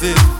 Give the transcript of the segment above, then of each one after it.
this.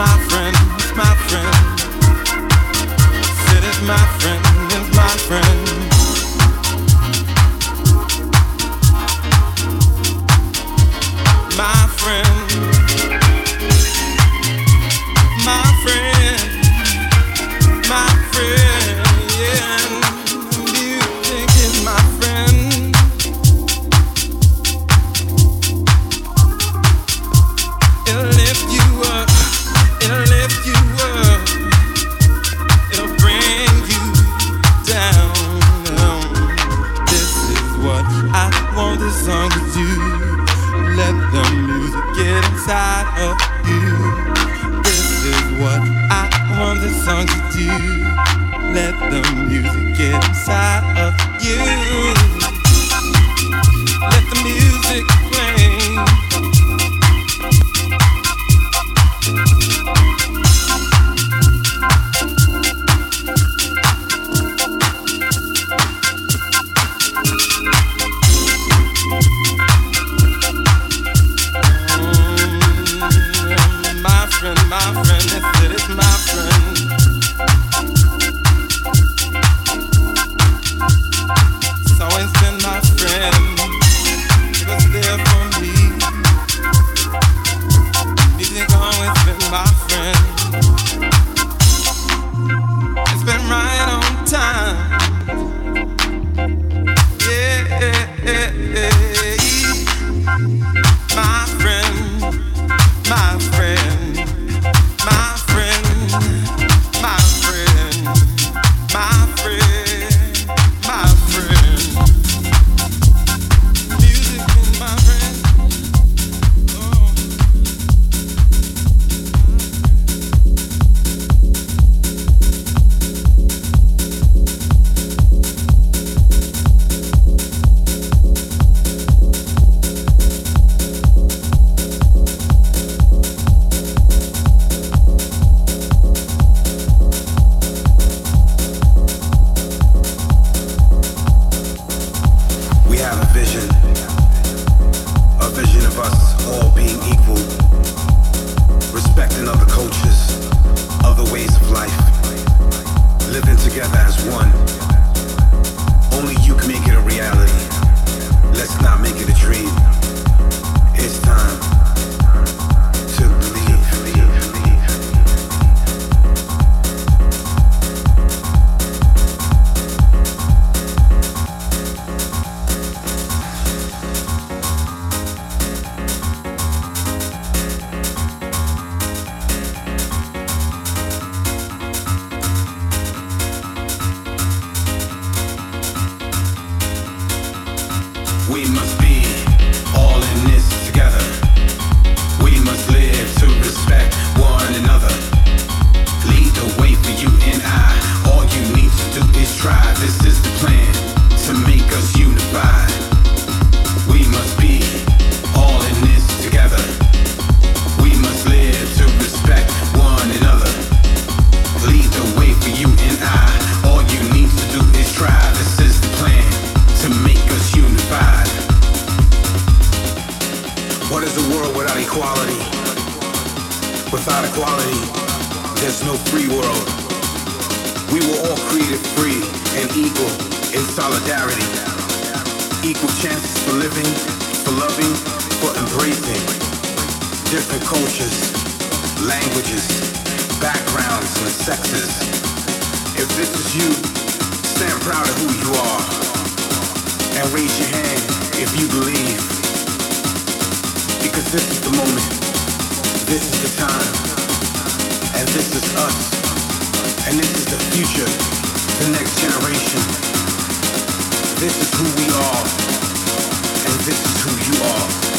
My friend, my friend. It's my friend, backgrounds, and sexes. If this is you, stand proud of who you are. And raise your hand if you believe. Because this is the moment. This is the time. And this is us. And this is the future. The next generation. This is who we are. And this is who you are.